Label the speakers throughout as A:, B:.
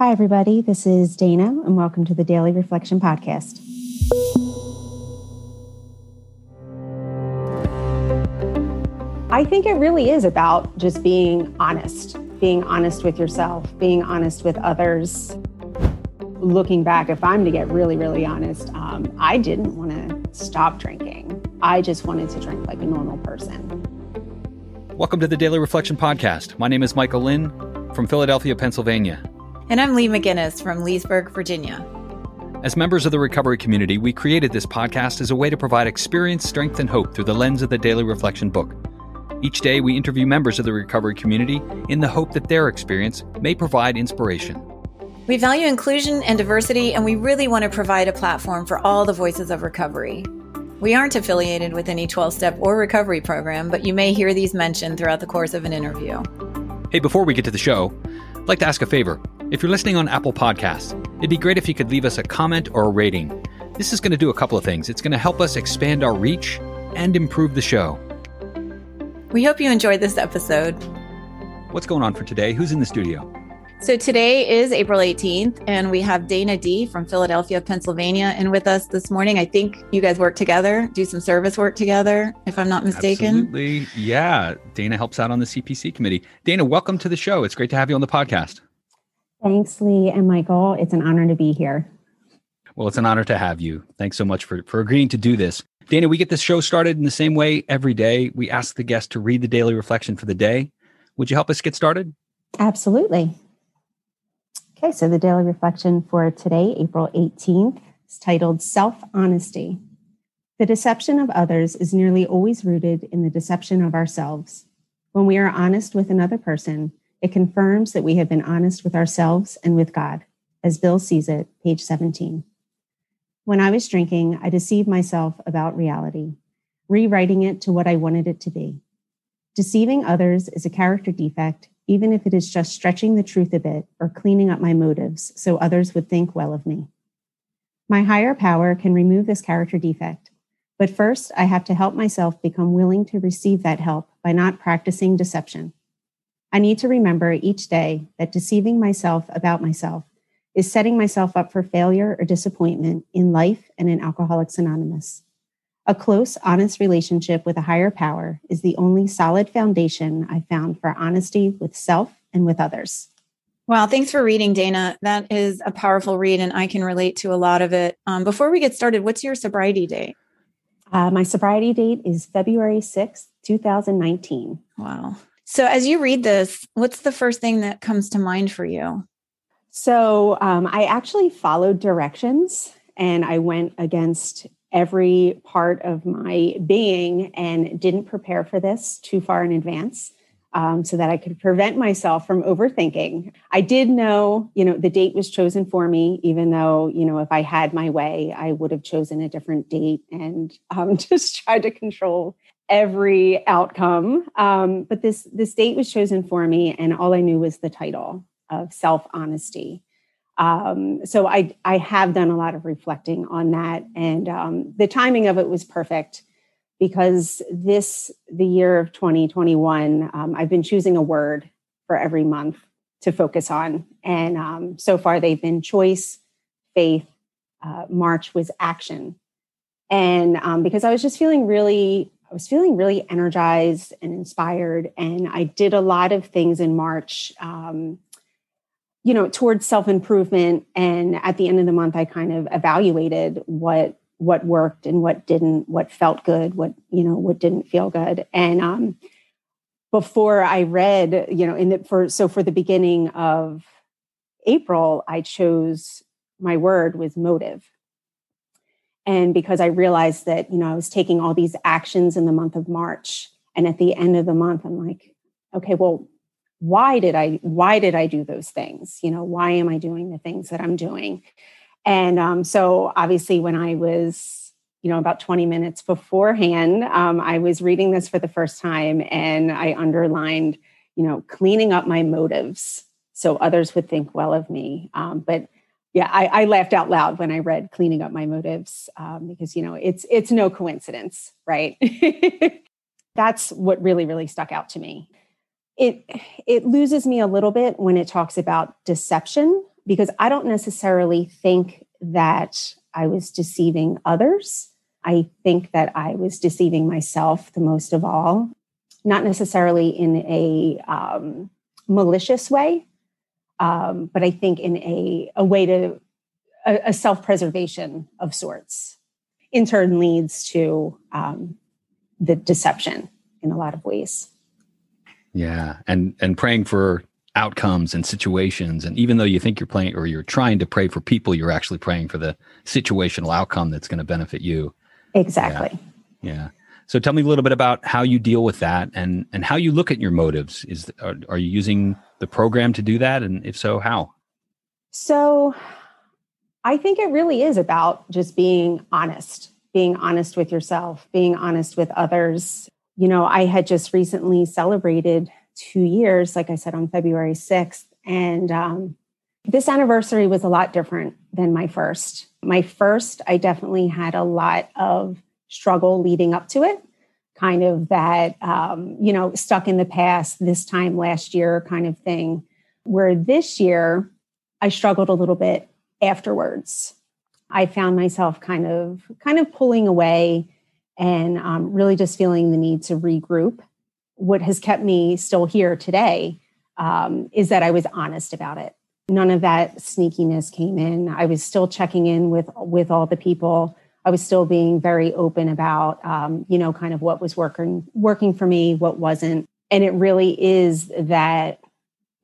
A: Hi, everybody. This is Dana, and welcome to the Daily Reflection Podcast. I think it really is about just being honest, being honest with yourself, being honest with others. Looking back, if I'm to get really, really honest, um, I didn't want to stop drinking. I just wanted to drink like a normal person.
B: Welcome to the Daily Reflection Podcast. My name is Michael Lynn from Philadelphia, Pennsylvania.
C: And I'm Lee McGinnis from Leesburg, Virginia.
B: As members of the recovery community, we created this podcast as a way to provide experience, strength, and hope through the lens of the Daily Reflection book. Each day, we interview members of the recovery community in the hope that their experience may provide inspiration.
C: We value inclusion and diversity, and we really want to provide a platform for all the voices of recovery. We aren't affiliated with any 12 step or recovery program, but you may hear these mentioned throughout the course of an interview.
B: Hey, before we get to the show, I'd like to ask a favor. If you're listening on Apple Podcasts, it'd be great if you could leave us a comment or a rating. This is going to do a couple of things. It's going to help us expand our reach and improve the show.
C: We hope you enjoyed this episode.
B: What's going on for today? Who's in the studio?
C: So today is April 18th, and we have Dana D from Philadelphia, Pennsylvania, and with us this morning. I think you guys work together, do some service work together, if I'm not mistaken.
B: Absolutely. Yeah. Dana helps out on the CPC committee. Dana, welcome to the show. It's great to have you on the podcast.
A: Thanks, Lee and Michael. It's an honor to be here.
B: Well, it's an honor to have you. Thanks so much for, for agreeing to do this. Dana, we get this show started in the same way every day. We ask the guest to read the daily reflection for the day. Would you help us get started?
A: Absolutely. Okay, so the daily reflection for today, April 18th, is titled Self Honesty. The deception of others is nearly always rooted in the deception of ourselves. When we are honest with another person, it confirms that we have been honest with ourselves and with God, as Bill sees it, page 17. When I was drinking, I deceived myself about reality, rewriting it to what I wanted it to be. Deceiving others is a character defect even if it is just stretching the truth a bit or cleaning up my motives so others would think well of me. My higher power can remove this character defect, but first I have to help myself become willing to receive that help by not practicing deception. I need to remember each day that deceiving myself about myself is setting myself up for failure or disappointment in life and in Alcoholics Anonymous. A close, honest relationship with a higher power is the only solid foundation I found for honesty with self and with others.
C: Wow, thanks for reading, Dana. That is a powerful read, and I can relate to a lot of it. Um, before we get started, what's your sobriety date?
A: Uh, my sobriety date is February 6th, 2019.
C: Wow. So, as you read this, what's the first thing that comes to mind for you?
A: So, um, I actually followed directions and I went against every part of my being and didn't prepare for this too far in advance um, so that I could prevent myself from overthinking. I did know, you know, the date was chosen for me, even though, you know, if I had my way, I would have chosen a different date and um, just tried to control every outcome. Um, but this this date was chosen for me, and all I knew was the title of self honesty. Um, so I I have done a lot of reflecting on that, and um, the timing of it was perfect because this the year of 2021 um, I've been choosing a word for every month to focus on, and um, so far they've been choice, faith. Uh, March was action, and um, because I was just feeling really I was feeling really energized and inspired, and I did a lot of things in March. Um, you know towards self improvement and at the end of the month i kind of evaluated what what worked and what didn't what felt good what you know what didn't feel good and um before i read you know in the for so for the beginning of april i chose my word was motive and because i realized that you know i was taking all these actions in the month of march and at the end of the month i'm like okay well why did i why did i do those things? You know why am i doing the things that i'm doing? And um, so obviously when i was you know about 20 minutes beforehand um, i was reading this for the first time and i underlined you know cleaning up my motives so others would think well of me. Um, but yeah I, I, laughed out loud when i read cleaning up my motives um, because you know it's it's no coincidence right that's what really really stuck out to me it it loses me a little bit when it talks about deception because I don't necessarily think that I was deceiving others. I think that I was deceiving myself the most of all, not necessarily in a um, malicious way, um, but I think in a, a way to a, a self preservation of sorts. In turn, leads to um, the deception in a lot of ways.
B: Yeah, and and praying for outcomes and situations, and even though you think you're playing or you're trying to pray for people, you're actually praying for the situational outcome that's going to benefit you.
A: Exactly.
B: Yeah. yeah. So tell me a little bit about how you deal with that and and how you look at your motives. Is are, are you using the program to do that, and if so, how?
A: So, I think it really is about just being honest, being honest with yourself, being honest with others. You know, I had just recently celebrated two years, like I said, on February 6th. And um, this anniversary was a lot different than my first. My first, I definitely had a lot of struggle leading up to it, kind of that, um, you know, stuck in the past this time last year kind of thing. Where this year, I struggled a little bit afterwards. I found myself kind of kind of pulling away and um, really just feeling the need to regroup. What has kept me still here today um, is that I was honest about it. None of that sneakiness came in. I was still checking in with with all the people. I was still being very open about, um, you know, kind of what was working working for me, what wasn't, and it really is that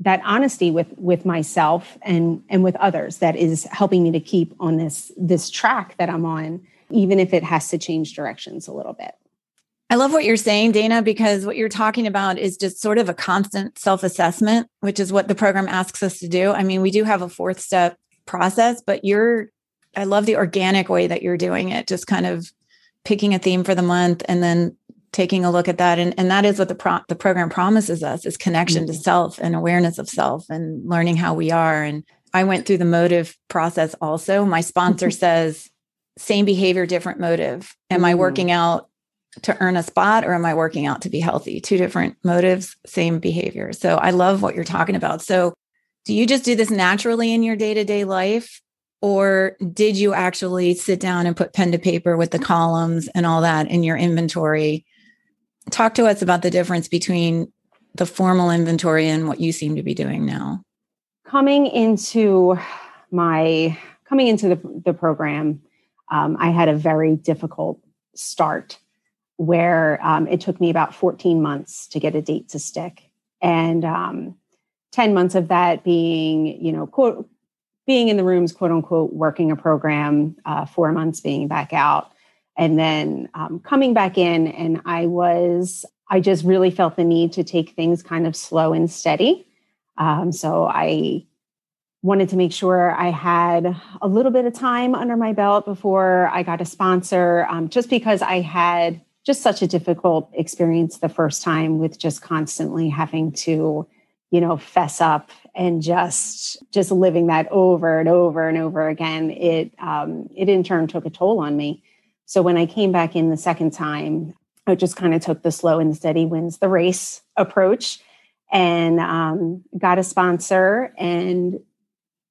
A: that honesty with with myself and and with others that is helping me to keep on this this track that I'm on even if it has to change directions a little bit.
C: I love what you're saying, Dana, because what you're talking about is just sort of a constant self assessment, which is what the program asks us to do. I mean, we do have a fourth step process, but you're, I love the organic way that you're doing it, just kind of picking a theme for the month and then taking a look at that. And, and that is what the, pro- the program promises us is connection mm-hmm. to self and awareness of self and learning how we are. And I went through the motive process also. My sponsor says, same behavior, different motive. Am mm. I working out to earn a spot or am I working out to be healthy? Two different motives, same behavior. So I love what you're talking about. So do you just do this naturally in your day to day life? Or did you actually sit down and put pen to paper with the columns and all that in your inventory? Talk to us about the difference between the formal inventory and what you seem to be doing now.
A: Coming into my coming into the, the program, um, I had a very difficult start where um, it took me about 14 months to get a date to stick. And um, 10 months of that being, you know, quote, being in the rooms, quote unquote, working a program, uh, four months being back out, and then um, coming back in. And I was, I just really felt the need to take things kind of slow and steady. Um, so I wanted to make sure I had a little bit of time under my belt before I got a sponsor, um, just because I had just such a difficult experience the first time with just constantly having to, you know, fess up and just just living that over and over and over again. It um, it in turn took a toll on me. So when I came back in the second time, I just kind of took the slow and steady wins the race approach and um, got a sponsor and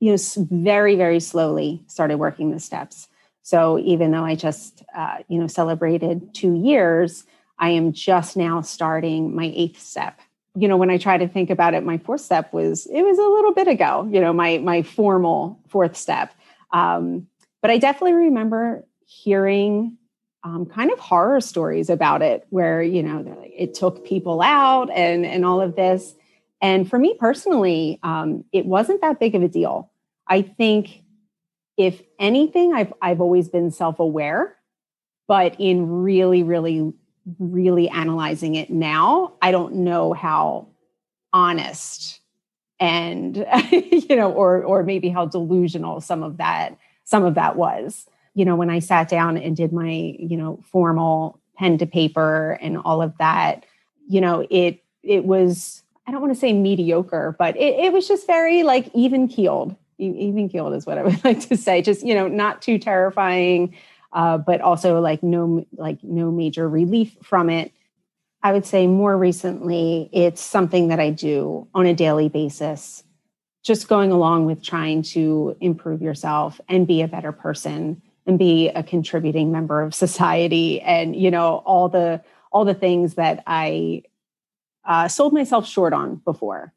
A: you know very very slowly started working the steps so even though i just uh, you know celebrated two years i am just now starting my eighth step you know when i try to think about it my fourth step was it was a little bit ago you know my my formal fourth step um, but i definitely remember hearing um, kind of horror stories about it where you know like, it took people out and and all of this and for me personally, um, it wasn't that big of a deal. I think, if anything, I've I've always been self aware, but in really, really, really analyzing it now, I don't know how honest and you know, or or maybe how delusional some of that some of that was. You know, when I sat down and did my you know formal pen to paper and all of that, you know, it it was I don't want to say mediocre, but it, it was just very like even keeled. Even keeled is what I would like to say. Just you know, not too terrifying, uh, but also like no like no major relief from it. I would say more recently, it's something that I do on a daily basis, just going along with trying to improve yourself and be a better person and be a contributing member of society and you know all the all the things that i uh, sold myself short on before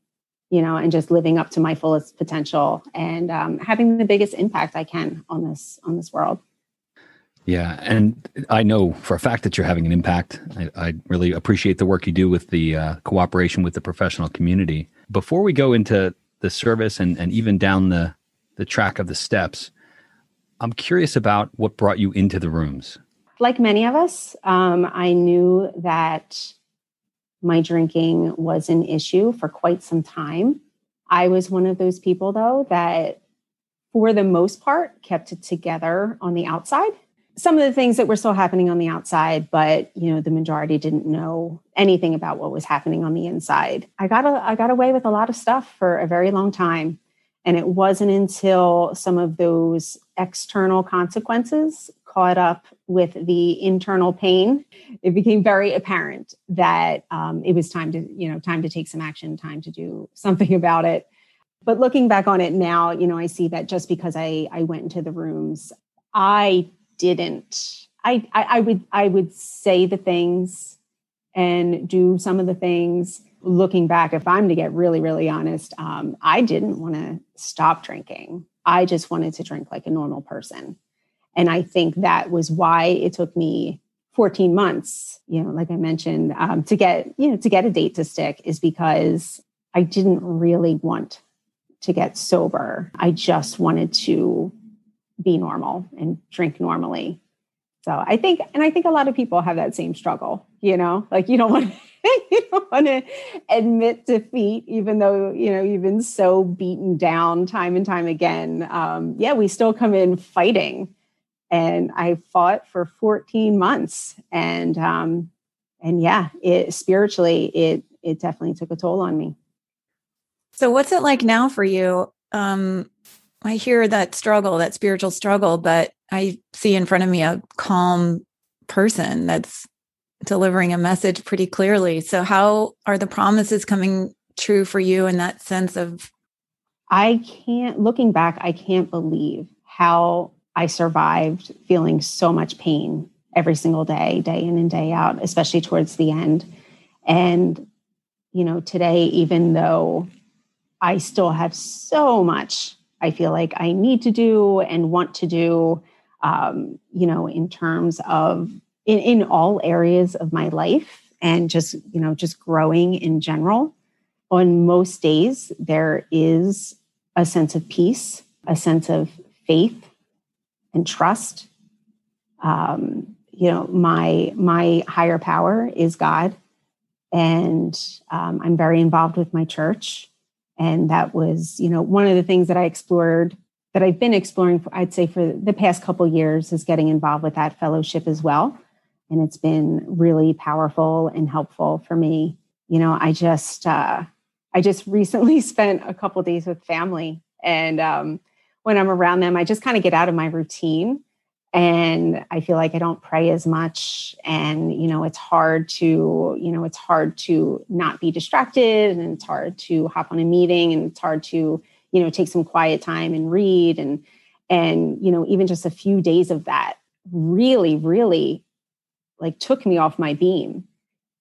A: you know and just living up to my fullest potential and um, having the biggest impact i can on this on this world
B: yeah, and I know for a fact that you're having an impact. I, I really appreciate the work you do with the uh, cooperation with the professional community. Before we go into the service and, and even down the, the track of the steps, I'm curious about what brought you into the rooms.
A: Like many of us, um, I knew that my drinking was an issue for quite some time. I was one of those people, though, that for the most part kept it together on the outside some of the things that were still happening on the outside, but you know, the majority didn't know anything about what was happening on the inside. I got a, I got away with a lot of stuff for a very long time. And it wasn't until some of those external consequences caught up with the internal pain, it became very apparent that um, it was time to, you know, time to take some action, time to do something about it. But looking back on it now, you know, I see that just because I I went into the rooms, I didn't. I, I, I would I would say the things and do some of the things. Looking back, if I'm to get really really honest, um, I didn't want to stop drinking. I just wanted to drink like a normal person, and I think that was why it took me 14 months. You know, like I mentioned, um, to get you know to get a date to stick is because I didn't really want to get sober. I just wanted to be normal and drink normally. So I think, and I think a lot of people have that same struggle, you know, like you don't want to, you don't want to admit defeat, even though, you know, you've been so beaten down time and time again. Um, yeah, we still come in fighting. And I fought for 14 months and, um, and yeah, it spiritually, it, it definitely took a toll on me.
C: So what's it like now for you? Um, I hear that struggle, that spiritual struggle, but I see in front of me a calm person that's delivering a message pretty clearly. So, how are the promises coming true for you in that sense of?
A: I can't, looking back, I can't believe how I survived feeling so much pain every single day, day in and day out, especially towards the end. And, you know, today, even though I still have so much I feel like I need to do and want to do, um, you know, in terms of in, in all areas of my life and just, you know, just growing in general. On most days, there is a sense of peace, a sense of faith and trust. Um, you know, my my higher power is God, and um, I'm very involved with my church and that was you know one of the things that i explored that i've been exploring for, i'd say for the past couple years is getting involved with that fellowship as well. And it's been really powerful and helpful for me. You know i just uh, i just recently spent a couple days with family. And um, when i'm around them i just kind of get out of my routine and i feel like i don't pray as much. And you know it's hard to you know it's hard to not be distracted. And it's hard to hop on a meeting. And it's hard to you know take some quiet time and read. And and you know even just a few days of that really really like took me off my beam.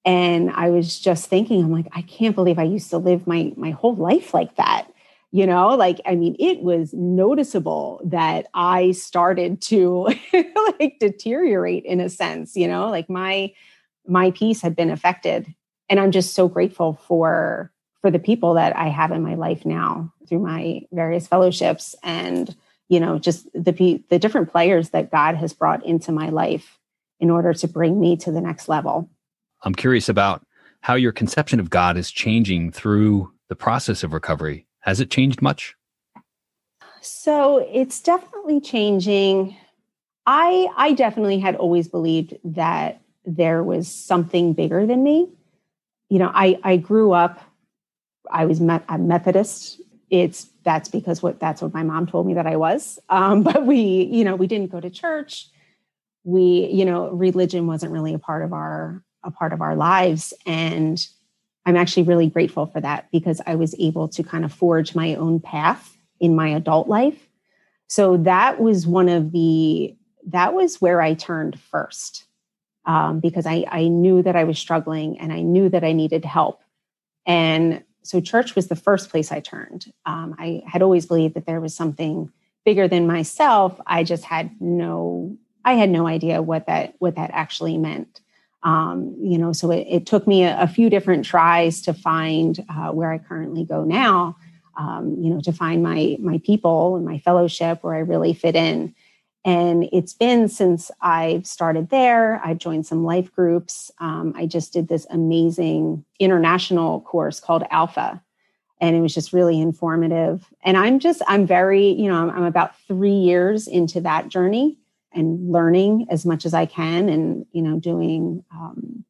A: And i was just thinking i'm like i can't believe i used to live my my whole life like that you know like i mean it was noticeable that i started to like deteriorate in a sense you know like my my peace had been affected. And i'm just so grateful for for the people that i have in my life now through my various fellowships and you know just the the different players that god has brought into my life in order to bring me to the next level.
B: I'm curious about how your conception of god is changing through the process of recovery has it changed much?
A: So it's definitely changing. I I definitely had always believed that there was something bigger than me. You know, I I grew up. I was met, a Methodist. It's that's because what that's what my mom told me that I was. Um, but we, you know, we didn't go to church. We, you know, religion wasn't really a part of our a part of our lives, and I'm actually really grateful for that because I was able to kind of forge my own path in my adult life. So that was one of the, that was where I turned first um, because I, I knew that I was struggling and I knew that I needed help. And so church was the first place I turned. Um, I had always believed that there was something bigger than myself. I just had no, I had no idea what that what that actually meant. Um, you know, so it, it took me a, a, few different tries to find uh, where I currently go now. Um, you know, to find my my people and my fellowship where I really fit in. And it's been since I've started there. I've joined some life groups. Um, I just did this amazing international course called Alpha, and it was just really informative. And I'm just, I'm very, you know, I'm, I'm about three years into that journey and learning as much as I can, and you know, doing, um,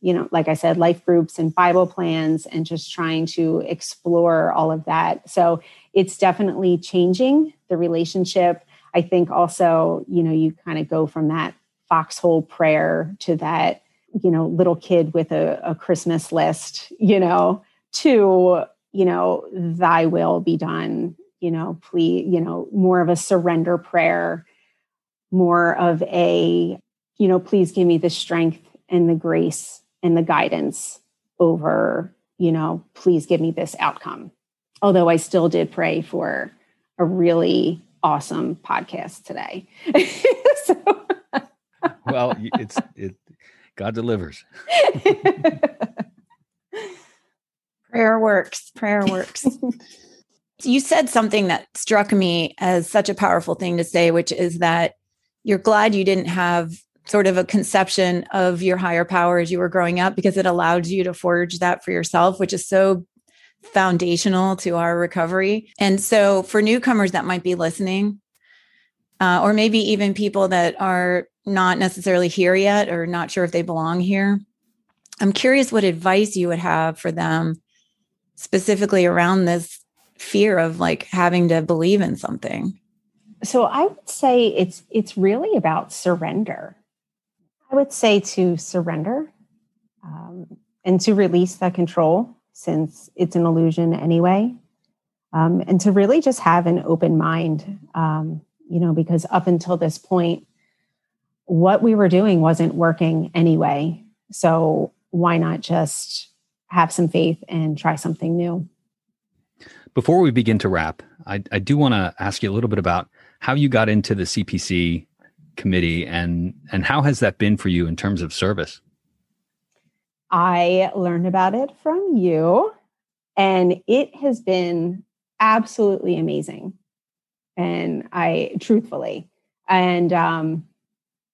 A: you know, like I said, life groups and Bible plans, and just trying to explore all of that. So it's definitely changing the relationship I think also, you know, you kind of go from that foxhole prayer to that, you know, little kid with a, a Christmas list, you know, to, you know, thy will be done, you know, please, you know, more of a surrender prayer, more of a, you know, please give me the strength and the grace and the guidance over, you know, please give me this outcome. Although I still did pray for a really awesome podcast today. so.
B: well, it's it. God delivers.
C: Prayer works. Prayer works. you said something that struck me as such a powerful thing to say, which is that you're glad you didn't have sort of a conception of your higher power as you were growing up because it allowed you to forge that for yourself, which is so foundational to our recovery. And so, for newcomers that might be listening, uh, or maybe even people that are not necessarily here yet or not sure if they belong here, I'm curious what advice you would have for them specifically around this fear of like having to believe in something.
A: So I would say it's it's really about surrender. I would say to surrender um, and to release that control since it's an illusion anyway. Um, and to really just have an open mind, um, you know, because up until this point, what we were doing wasn't working anyway. So why not just have some faith and try something new?
B: Before we begin to wrap, I, I do want to ask you a little bit about how you got into the CPC committee and and how has that been for you in terms of service?
A: I learned about it from you, and it has been absolutely amazing. And I truthfully, and um,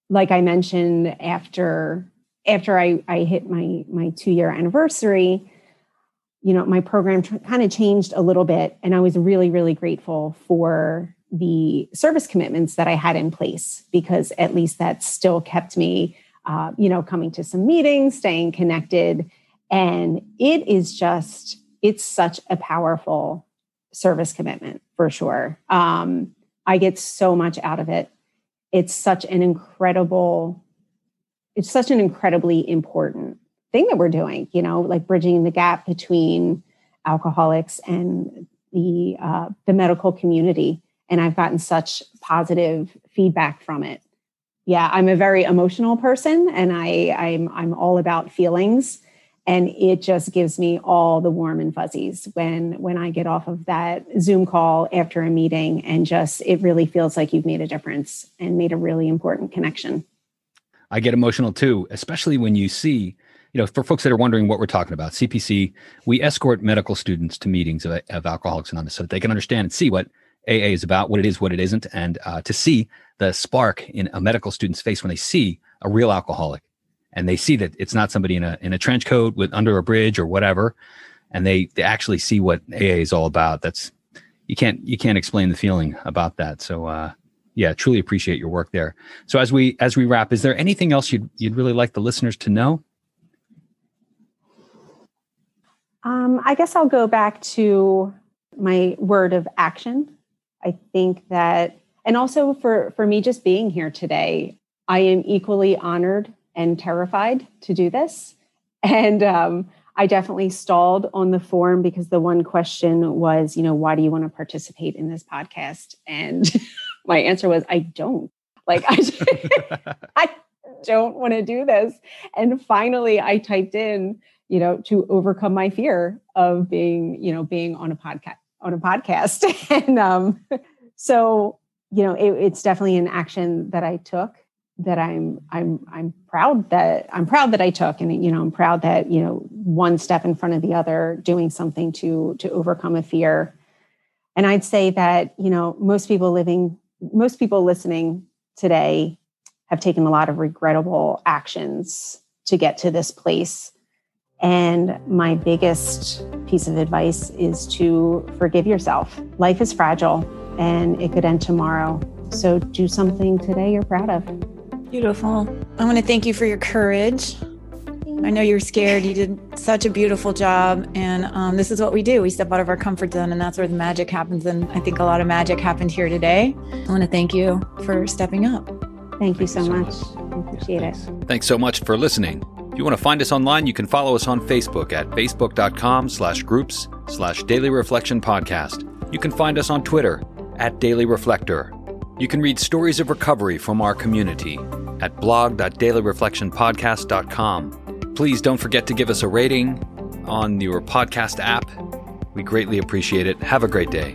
A: like I mentioned, after after I, I hit my my two year anniversary, you know, my program tr- kind of changed a little bit, and I was really really grateful for the service commitments that I had in place because at least that still kept me uh, you know, coming to some meetings, staying connected. And it is just, it's such a powerful service commitment for sure. Um, I get so much out of it. It's such an incredible, it's such an incredibly important thing that we're doing, you know, like bridging the gap between alcoholics and the uh, the medical community. And I've gotten such positive feedback from it yeah, I'm a very emotional person and I, I'm I'm all about feelings. And it just gives me all the warm and fuzzies when when I get off of that Zoom call after a meeting and just it really feels like you've made a difference and made a really important connection.
B: I get emotional too, especially when you see you know, for folks that are wondering what we're talking about, CPC, we escort medical students to meetings of, of Alcoholics Anonymous so that they can understand and see what AA is about, what it is, what it isn't, and uh, to see the spark in a medical student's face when they see a real alcoholic and they see that it's not somebody in a in a trench coat with under a bridge or whatever, and they they actually see what AA is all about. That's you can't you can't explain the feeling about that. So uh, yeah, truly appreciate your work there. So as we as we wrap, is there anything else you'd you'd really like the listeners to know?
A: Um, I guess I'll go back to my word of action I think that, and also for, for me just being here today, I am equally honored and terrified to do this. And um, I definitely stalled on the form because the one question was, you know, why do you want to participate in this podcast? And my answer was, I don't. Like, I, I don't want to do this. And finally, I typed in, you know, to overcome my fear of being, you know, being on a podcast on a podcast. and um, so, you know, it, it's definitely an action that I took that I'm I'm I'm proud that I'm proud that I took. And you know I'm proud that you know one step in front of the other doing something to to overcome a fear. And I'd say that you know most people living most people listening today have taken a lot of regrettable actions to get to this place and my biggest piece of advice is to forgive yourself life is fragile and it could end tomorrow so do something today you're proud of
C: Beautiful. I want to thank you for your courage. I know you're scared. You did such a beautiful job. And um, this is what we do we step out of our comfort zone, and that's where the magic happens. And I think a lot of magic happened here today. I want to thank you for stepping up.
A: Thank you so, so much. much. I appreciate
B: Thanks.
A: it.
B: Thanks so much for listening. If you want to find us online, you can follow us on Facebook at facebook.com slash groups slash daily reflection podcast. You can find us on Twitter at Daily Reflector. You can read stories of recovery from our community at blog.dailyreflectionpodcast.com. Please don't forget to give us a rating on your podcast app. We greatly appreciate it. Have a great day.